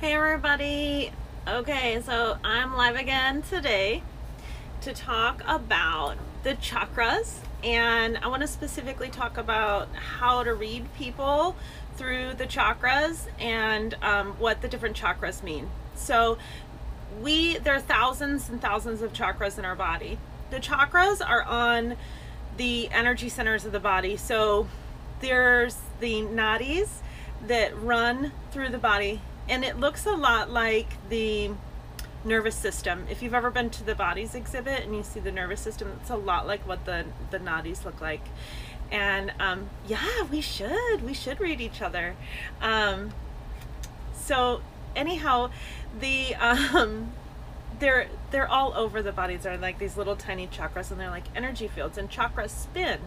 Hey everybody. Okay, so I'm live again today to talk about the chakras and I want to specifically talk about how to read people through the chakras and um, what the different chakras mean. So we there are thousands and thousands of chakras in our body. The chakras are on the energy centers of the body. So there's the nadis that run through the body and it looks a lot like the nervous system. If you've ever been to the bodies exhibit and you see the nervous system, it's a lot like what the the nadis look like. And um, yeah, we should we should read each other. Um, so anyhow, the um, they're they're all over the bodies. They're like these little tiny chakras, and they're like energy fields. And chakras spin.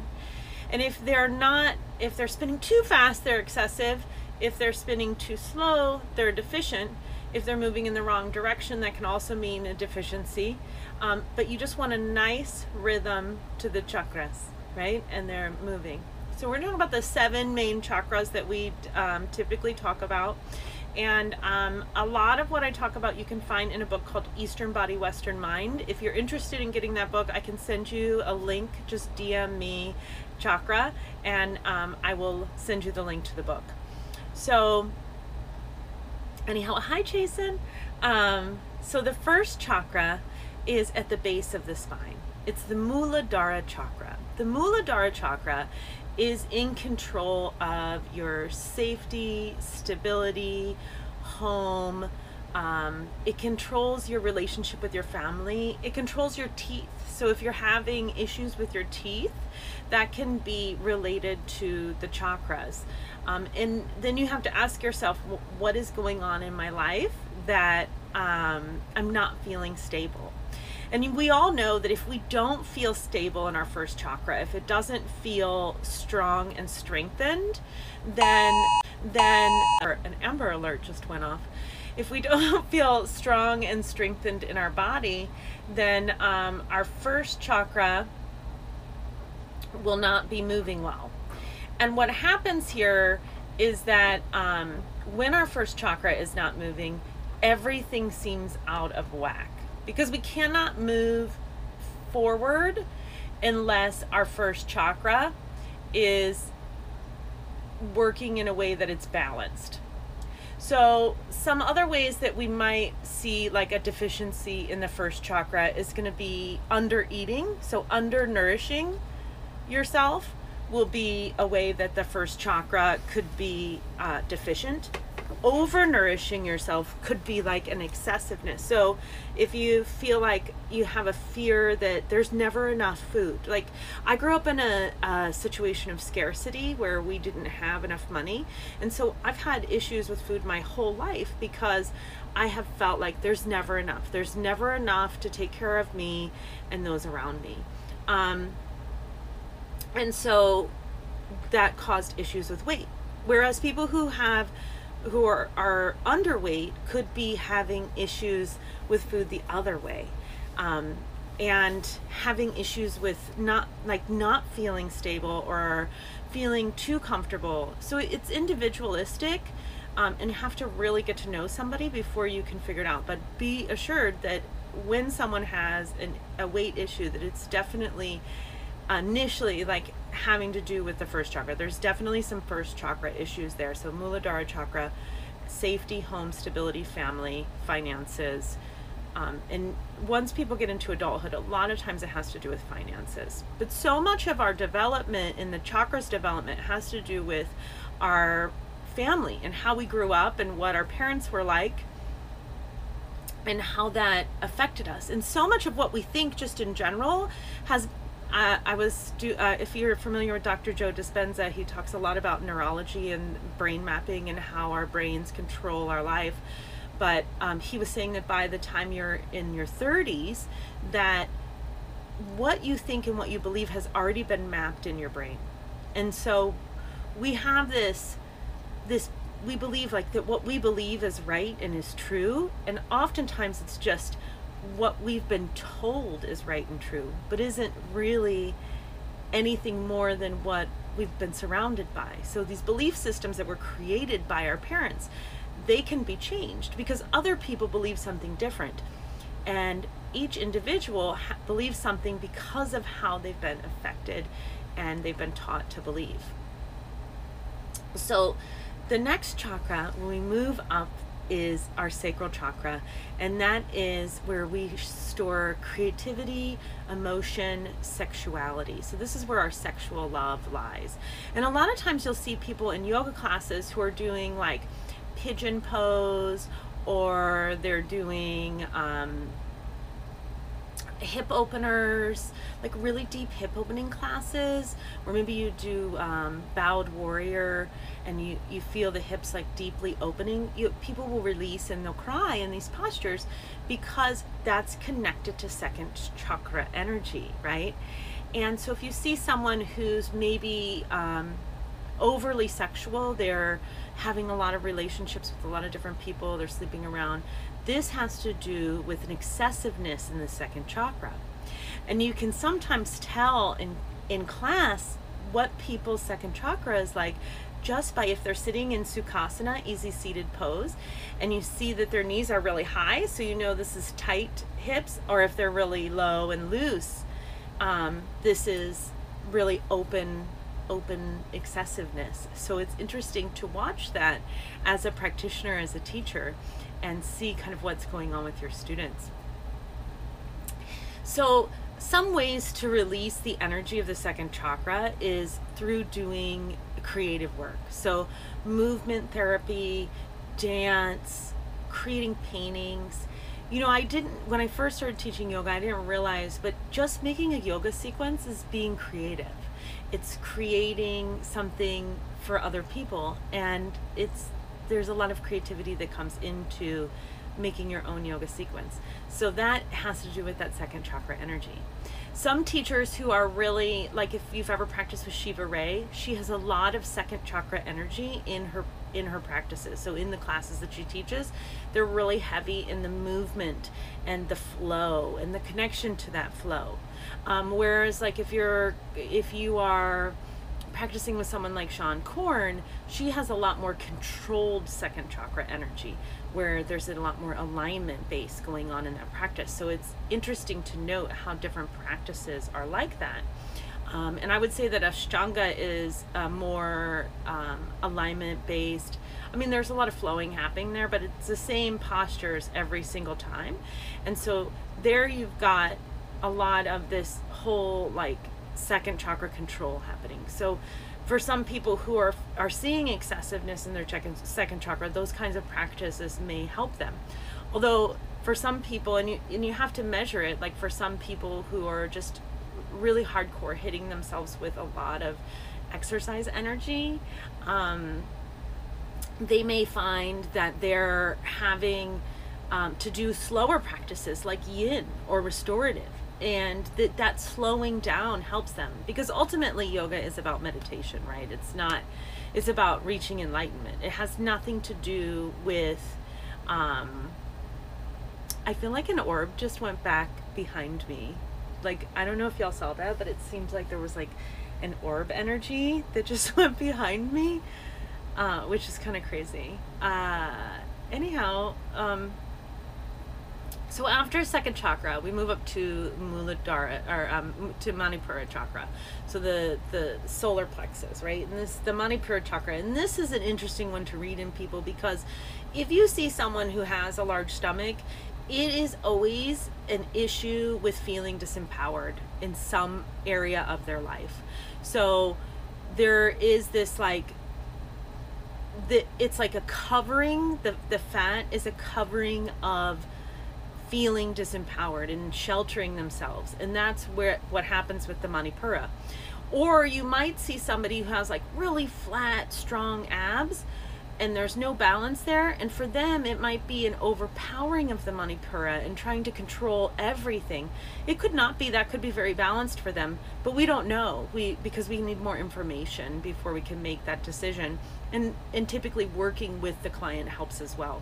And if they're not, if they're spinning too fast, they're excessive if they're spinning too slow, they're deficient. If they're moving in the wrong direction, that can also mean a deficiency. Um, but you just want a nice rhythm to the chakras, right? And they're moving. So we're talking about the seven main chakras that we um, typically talk about. And um, a lot of what I talk about you can find in a book called Eastern Body, Western Mind. If you're interested in getting that book, I can send you a link. Just DM me chakra, and um, I will send you the link to the book. So, anyhow, hi, Jason. Um, so, the first chakra is at the base of the spine, it's the Muladhara chakra. The Muladhara chakra is in control of your safety, stability, home. Um, it controls your relationship with your family. It controls your teeth. So if you're having issues with your teeth, that can be related to the chakras. Um, and then you have to ask yourself, what is going on in my life that um, I'm not feeling stable? And we all know that if we don't feel stable in our first chakra, if it doesn't feel strong and strengthened, then then an amber alert just went off. If we don't feel strong and strengthened in our body, then um, our first chakra will not be moving well. And what happens here is that um, when our first chakra is not moving, everything seems out of whack because we cannot move forward unless our first chakra is working in a way that it's balanced. So, some other ways that we might see like a deficiency in the first chakra is going to be under eating, so under nourishing yourself will be a way that the first chakra could be uh, deficient. Overnourishing yourself could be like an excessiveness. So, if you feel like you have a fear that there's never enough food, like I grew up in a, a situation of scarcity where we didn't have enough money. And so, I've had issues with food my whole life because I have felt like there's never enough. There's never enough to take care of me and those around me. Um, and so that caused issues with weight. Whereas people who have who are, are underweight could be having issues with food the other way. Um, and having issues with not like not feeling stable or feeling too comfortable. So it's individualistic um, and have to really get to know somebody before you can figure it out. But be assured that when someone has an, a weight issue that it's definitely initially like having to do with the first chakra. There's definitely some first chakra issues there. So Muladhara chakra, safety, home, stability, family, finances. Um, and once people get into adulthood, a lot of times it has to do with finances. But so much of our development in the chakras development has to do with our family and how we grew up and what our parents were like and how that affected us. And so much of what we think just in general has uh, I was, do, uh, if you're familiar with Dr. Joe Dispenza, he talks a lot about neurology and brain mapping and how our brains control our life. But um, he was saying that by the time you're in your 30s, that what you think and what you believe has already been mapped in your brain. And so we have this, this we believe like that what we believe is right and is true and oftentimes it's just what we've been told is right and true, but isn't really anything more than what we've been surrounded by. So these belief systems that were created by our parents, they can be changed because other people believe something different. And each individual ha- believes something because of how they've been affected and they've been taught to believe. So, the next chakra, when we move up, is our sacral chakra, and that is where we store creativity, emotion, sexuality. So, this is where our sexual love lies. And a lot of times, you'll see people in yoga classes who are doing like pigeon pose or they're doing um, hip openers, like really deep hip opening classes, or maybe you do um, bowed warrior and you, you feel the hips like deeply opening, you, people will release and they'll cry in these postures because that's connected to second chakra energy, right? And so if you see someone who's maybe um, overly sexual, they're having a lot of relationships with a lot of different people, they're sleeping around, this has to do with an excessiveness in the second chakra. And you can sometimes tell in, in class what people's second chakra is like just by if they're sitting in Sukhasana, easy seated pose, and you see that their knees are really high, so you know this is tight hips, or if they're really low and loose, um, this is really open open excessiveness. So it's interesting to watch that as a practitioner, as a teacher, and see kind of what's going on with your students. So, some ways to release the energy of the second chakra is through doing creative work. So, movement therapy, dance, creating paintings. You know, I didn't, when I first started teaching yoga, I didn't realize, but just making a yoga sequence is being creative. It's creating something for other people, and it's there's a lot of creativity that comes into making your own yoga sequence. So that has to do with that second chakra energy. Some teachers who are really like if you've ever practiced with Shiva Rea she has a lot of second chakra energy in her in her practices. So in the classes that she teaches, they're really heavy in the movement and the flow and the connection to that flow. Um, whereas like if you're if you are practicing with someone like Seane Corn, she has a lot more controlled second chakra energy where there's a lot more alignment base going on in that practice. So it's interesting to note how different practices are like that. Um, and I would say that Ashtanga is more um, alignment based. I mean, there's a lot of flowing happening there, but it's the same postures every single time. And so there you've got a lot of this whole like second chakra control happening. So for some people who are are seeing excessiveness in their second chakra, those kinds of practices may help them. Although for some people, and you and you have to measure it. Like for some people who are just really hardcore, hitting themselves with a lot of exercise energy, um, they may find that they're having um, to do slower practices like yin or restorative and that that slowing down helps them because ultimately yoga is about meditation right? It's not it's about reaching enlightenment. It has nothing to do with um i feel like an orb just went back behind me like i don't know if y'all saw that but it seems like there was like an orb energy that just went behind me uh which is kind of crazy uh anyhow um so after second chakra, we move up to Muladhara or um, to Manipura chakra. So the the solar plexus, right? And this the Manipura chakra, and this is an interesting one to read in people because if you see someone who has a large stomach, it is always an issue with feeling disempowered in some area of their life. So there is this like the it's like a covering the the fat is a covering of feeling disempowered and sheltering themselves. And that's where what happens with the Manipura. Or you might see somebody who has like really flat, strong abs and there's no balance there. And for them, it might be an overpowering of the Manipura and trying to control everything. It could not be that could be very balanced for them, but we don't know. We because we need more information before we can make that decision. And and typically working with the client helps as well.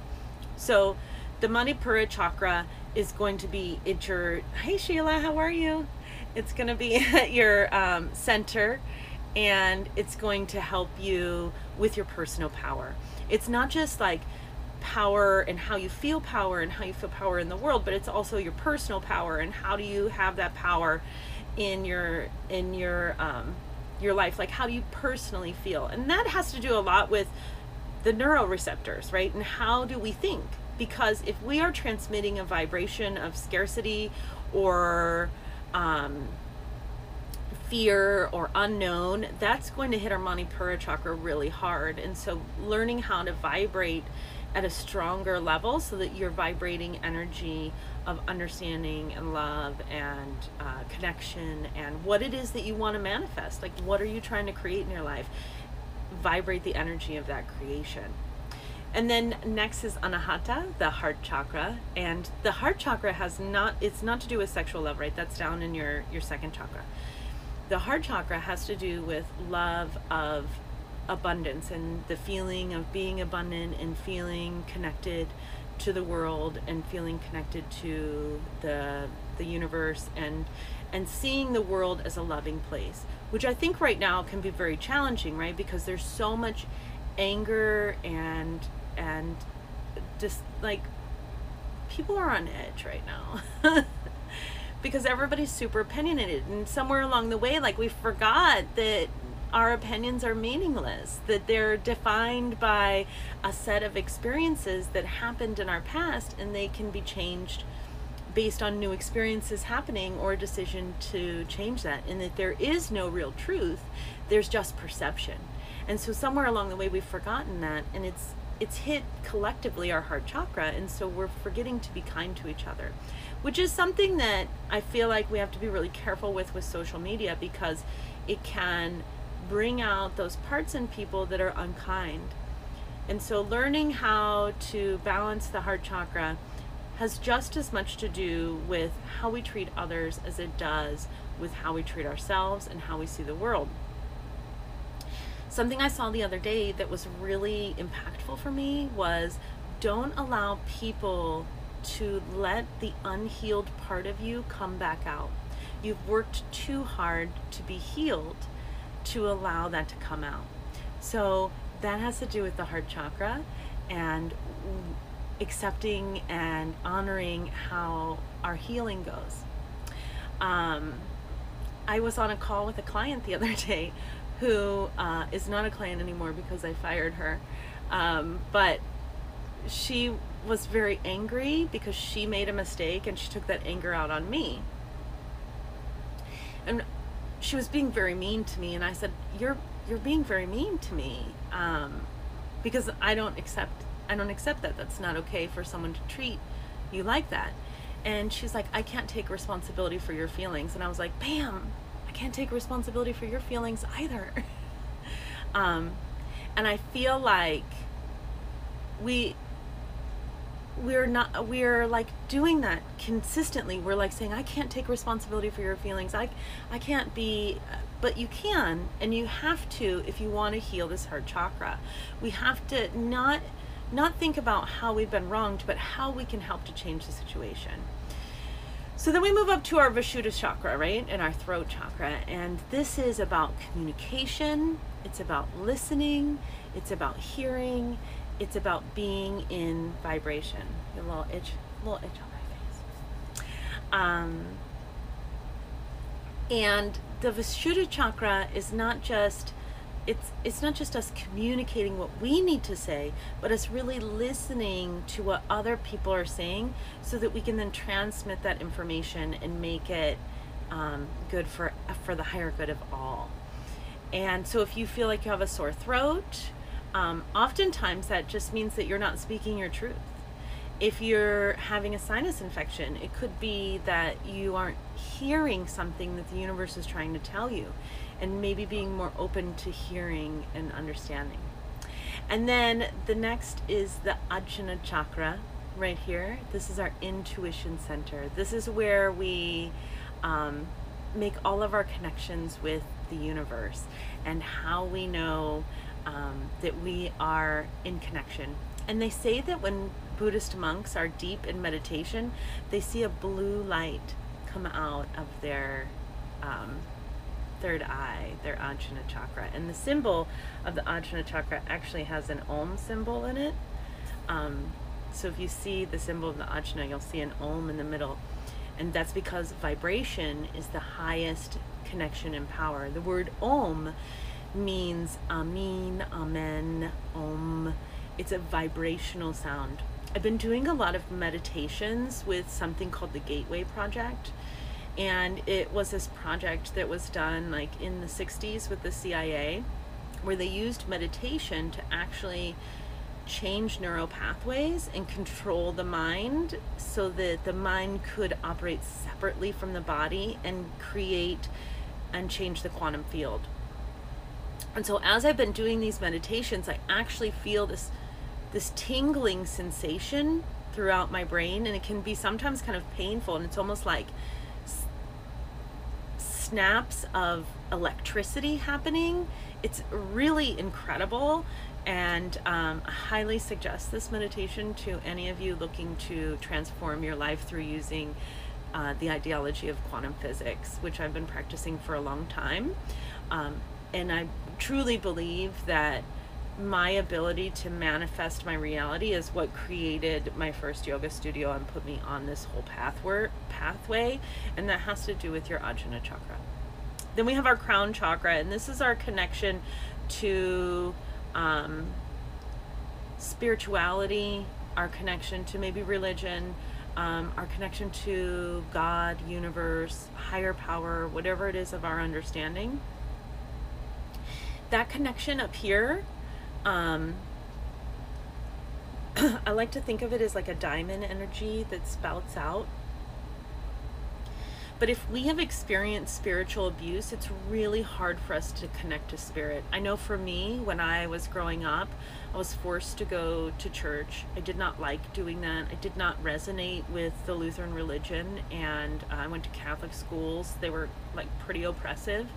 So the Manipura chakra is going to be at your hey sheila how are you it's going to be at your um, center and it's going to help you with your personal power it's not just like power and how you feel power and how you feel power in the world but it's also your personal power and how do you have that power in your in your um, your life like how do you personally feel? And that has to do a lot with the neuroreceptors right? And how do we think? Because if we are transmitting a vibration of scarcity or um, fear or unknown, that's going to hit our Manipura chakra really hard. And so, learning how to vibrate at a stronger level so that you're vibrating energy of understanding and love and uh, connection and what it is that you want to manifest. Like, what are you trying to create in your life? Vibrate the energy of that creation. And then next is Anahata, the heart chakra. And the heart chakra has not, it's not to do with sexual love, right? That's down in your, your second chakra. The heart chakra has to do with love of abundance and the feeling of being abundant and feeling connected to the world and feeling connected to the the universe and and seeing the world as a loving place which i think right now can be very challenging right? Because there's so much anger and and just like people are on edge right now because everybody's super opinionated. And somewhere along the way like we forgot that our opinions are meaningless that they're defined by a set of experiences that happened in our past and they can be changed based on new experiences happening or a decision to change that. And that there is no real truth there's just perception. And so somewhere along the way we've forgotten that and it's it's hit collectively our heart chakra and so we're forgetting to be kind to each other which is something that i feel like we have to be really careful with with social media because it can bring out those parts in people that are unkind. And so learning how to balance the heart chakra has just as much to do with how we treat others as it does with how we treat ourselves and how we see the world Something I saw the other day that was really impactful for me was don't allow people to let the unhealed part of you come back out. You've worked too hard to be healed to allow that to come out. So that has to do with the heart chakra and accepting and honoring how our healing goes. Um, I was on a call with a client the other day who uh, is not a client anymore because I fired her. Um, but she was very angry because she made a mistake and she took that anger out on me. And she was being very mean to me and I said, "You're you're being very mean to me." Um, because I don't accept I don't accept that. That's not okay for someone to treat you like that. And she's like, "I can't take responsibility for your feelings." And I was like, "Bam, I can't take responsibility for your feelings either. um, and I feel like we we're not we're like doing that consistently. We're like saying i can't take responsibility for your feelings. I i can't be but you can and you have to if you want to heal this heart chakra. We have to not not think about how we've been wronged but how we can help to change the situation so then we move up to our Vishuddha chakra, right? And our throat chakra. And this is about communication, it's about listening, it's about hearing, it's about being in vibration. A little itch, little itch on my face. Um, and the Vishuddha chakra is not just it's it's not just us communicating what we need to say but us really listening to what other people are saying so that we can then transmit that information and make it um, good for for the higher good of all. And so if you feel like you have a sore throat um, oftentimes that just means that you're not speaking your truth. If you're having a sinus infection it could be that you aren't hearing something that the universe is trying to tell you and maybe being more open to hearing and understanding. And then the next is the Ajna chakra right here. This is our intuition center. This is where we um, make all of our connections with the universe and how we know um, that we are in connection. And they say that when Buddhist monks are deep in meditation, they see a blue light come out of their um, third eye, their Ajna chakra. And the symbol of the Ajna chakra actually has an Om symbol in it. Um, so if you see the symbol of the Ajna, you'll see an Om in the middle. And that's because vibration is the highest connection and power. The word Om means Amin, Amen, Om. It's a vibrational sound. I've been doing a lot of meditations with something called the Gateway Project. And it was this project that was done like in the 60s with the CIA, where they used meditation to actually change neural pathways and control the mind so that the mind could operate separately from the body and create and change the quantum field. And so as I've been doing these meditations, I actually feel this this tingling sensation throughout my brain and it can be sometimes kind of painful and it's almost like snaps of electricity happening. It's really incredible and um, I highly suggest this meditation to any of you looking to transform your life through using uh, the ideology of quantum physics, which I've been practicing for a long time. Um, and I truly believe that my ability to manifest my reality is what created my first yoga studio and put me on this whole pathway, pathway and that has to do with your Ajna chakra. Then we have our crown chakra, and this is our connection to um, spirituality, our connection to maybe religion, um, our connection to God, universe, higher power, whatever it is of our understanding. That connection up here, um, I like to think of it as like a diamond energy that spouts out but if we have experienced spiritual abuse, it's really hard for us to connect to spirit. I know for me, when I was growing up, I was forced to go to church. I did not like doing that. I did not resonate with the Lutheran religion, and I went to Catholic schools. They were like pretty oppressive.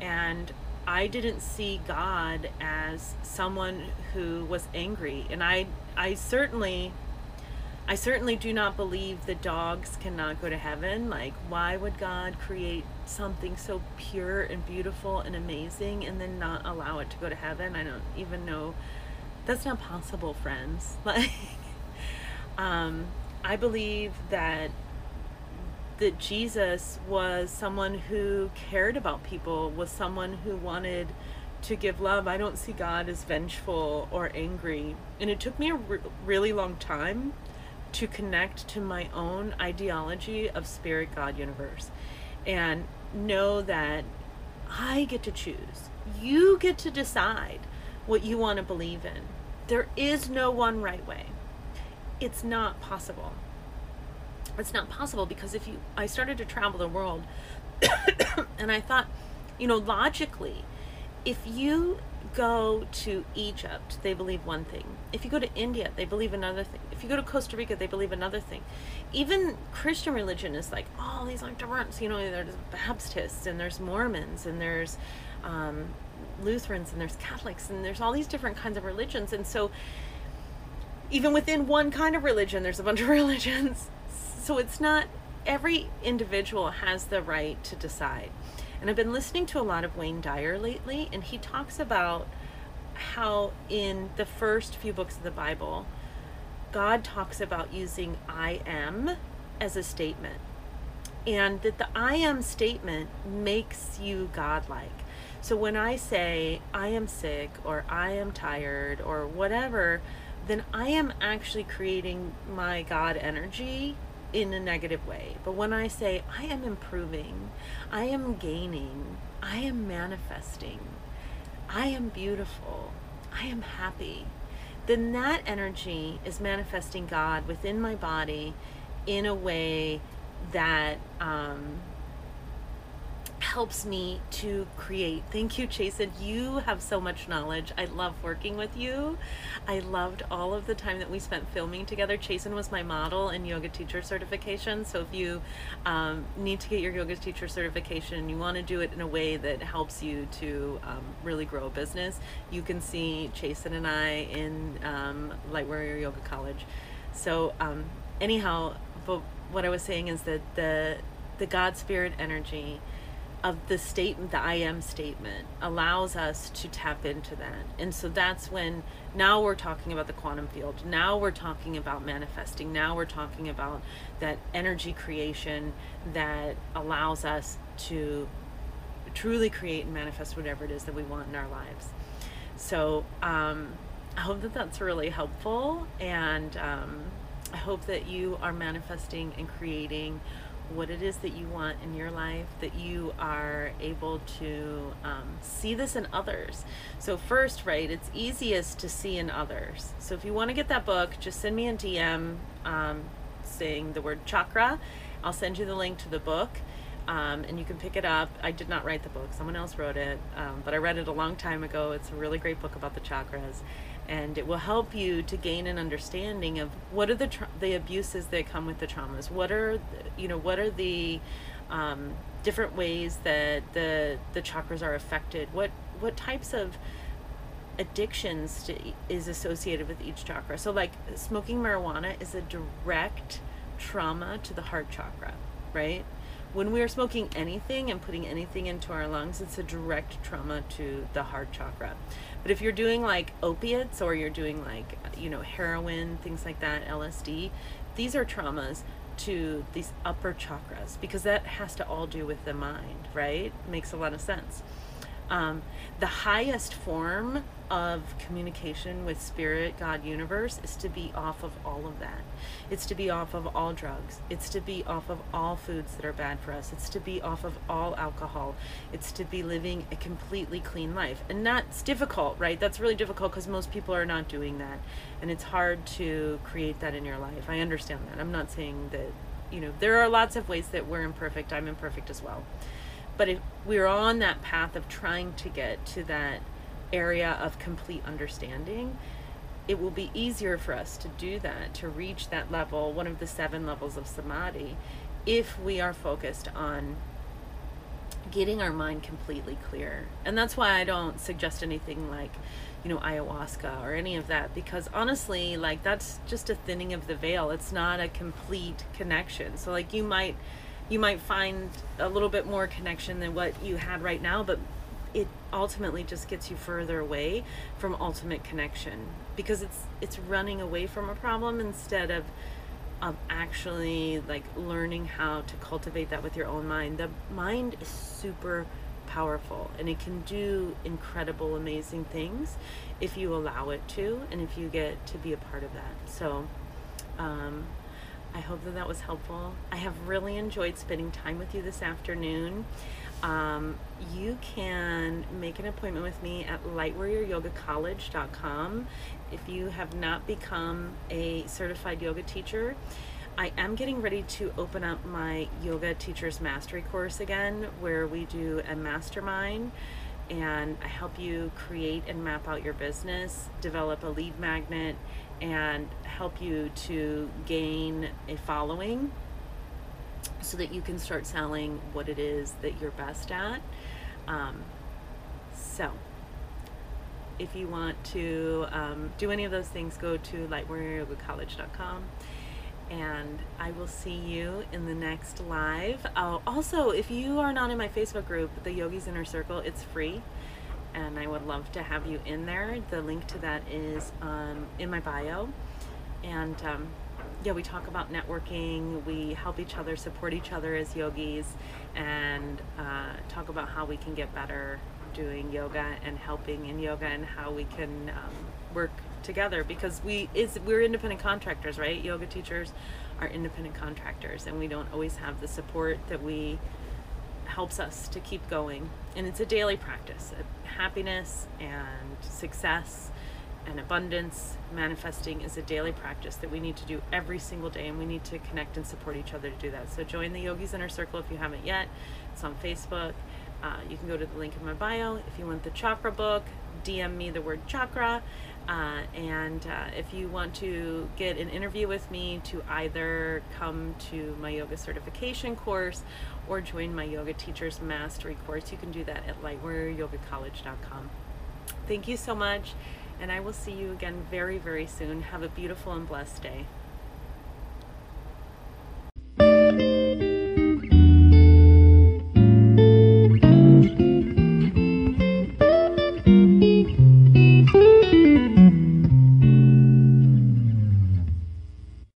And I didn't see God as someone who was angry. And I, I certainly I certainly do not believe that dogs cannot go to heaven. Like, why would God create something so pure and beautiful and amazing and then not allow it to go to heaven? I don't even know. That's not possible, friends. Like, um, I believe that that Jesus was someone who cared about people, was someone who wanted to give love. I don't see God as vengeful or angry. And it took me a re- really long time to connect to my own ideology of spirit, God, universe, and know that I get to choose. You get to decide what you want to believe in. There is no one right way. It's not possible. It's not possible because if you, I started to travel the world and I thought, you know, logically, if you go to Egypt, they believe one thing. If you go to India, they believe another thing. If you go to Costa Rica, they believe another thing. Even Christian religion is like, oh, these aren't different. You know, there's Baptists and there's Mormons and there's um, Lutherans and there's Catholics and there's all these different kinds of religions. And so, even within one kind of religion, there's a bunch of religions. So it's not every individual has the right to decide. And I've been listening to a lot of Wayne Dyer lately, and he talks about how in the first few books of the Bible, God talks about using I am as a statement. And that the I am statement makes you godlike. So when I say I am sick or I am tired or whatever, then I am actually creating my God energy in a negative way. But when I say I am improving, I am gaining, I am manifesting, I am beautiful, I am happy, then that energy is manifesting God within my body in a way that um, helps me to create. Thank you, Jason. You have so much knowledge. I love working with you. I loved all of the time that we spent filming together. Jason was my model in yoga teacher certification. So if you um, need to get your yoga teacher certification, you want to do it in a way that helps you to um, really grow a business, you can see Jason and I in um, Light Warrior Yoga College. So um, anyhow, but what I was saying is that the the God Spirit energy of the statement, the I am statement, allows us to tap into that. And so that's when now we're talking about the quantum field. Now we're talking about manifesting. Now we're talking about that energy creation that allows us to truly create and manifest whatever it is that we want in our lives. So um, I hope that that's really helpful. And um, I hope that you are manifesting and creating what it is that you want in your life, that you are able to um, see this in others. So, first, right, it's easiest to see in others. So, if you want to get that book, just send me a DM um, saying the word chakra. I'll send you the link to the book. Um, and you can pick it up. I did not write the book, someone else wrote it, um, but I read it a long time ago. It's a really great book about the chakras and it will help you to gain an understanding of what are the the abuses that come with the traumas. What are the, you know what are the um, different ways that the the chakras are affected? What what types of addictions to, is associated with each chakra? So like smoking marijuana is a direct trauma to the heart chakra, right? When we are smoking anything and putting anything into our lungs, it's a direct trauma to the heart chakra. But if you're doing like opiates or you're doing like, you know, heroin, things like that, LSD, these are traumas to these upper chakras because that has to all do with the mind, right? Makes a lot of sense. Um, the highest form of communication with spirit, God, universe is to be off of all of that. It's to be off of all drugs. It's to be off of all foods that are bad for us. It's to be off of all alcohol. It's to be living a completely clean life. And that's difficult, right? That's really difficult because most people are not doing that. And it's hard to create that in your life. I understand that. I'm not saying that, you know, there are lots of ways that we're imperfect. I'm imperfect as well. But if we're on that path of trying to get to that area of complete understanding, it will be easier for us to do that, to reach that level, one of the seven levels of samadhi, if we are focused on getting our mind completely clear. And that's why I don't suggest anything like, you know, ayahuasca or any of that, because honestly, like, that's just a thinning of the veil. It's not a complete connection. So, like, you might you might find a little bit more connection than what you had right now, but it ultimately just gets you further away from ultimate connection because it's it's running away from a problem instead of of actually like learning how to cultivate that with your own mind. The mind is super powerful and it can do incredible amazing things if you allow it to and if you get to be a part of that. So um I hope that that was helpful. I have really enjoyed spending time with you this afternoon. Um, you can make an appointment with me at lightwarrioryogacollege.com. If you have not become a certified yoga teacher, I am getting ready to open up my yoga teachers mastery course again, where we do a mastermind and I help you create and map out your business, develop a lead magnet, and help you to gain a following so that you can start selling what it is that you're best at. Um, so, if you want to um, do any of those things, go to lightwarrioryogacollege.com and I will see you in the next live. Oh, also, if you are not in my Facebook group, the Yogis Inner Circle, it's free and I would love to have you in there. The link to that is um, in my bio. And um, yeah, we talk about networking, we help each other, support each other as yogis, and uh, talk about how we can get better doing yoga and helping in yoga and how we can um, work together because we is we're independent contractors right yoga teachers are independent contractors and we don't always have the support that we helps us to keep going. And it's a daily practice. Happiness and success and abundance manifesting is a daily practice that we need to do every single day and we need to connect and support each other to do that. So join the Yogis Inner Circle if you haven't yet. It's on Facebook. Uh, you can go to the link in my bio. If you want the chakra book, DM me the word chakra. Uh, and uh, if you want to get an interview with me to either come to my yoga certification course or join my yoga teacher's mastery course, you can do that at lightwarrioryogacollege.com. Thank you so much, and I will see you again very, very soon. Have a beautiful and blessed day.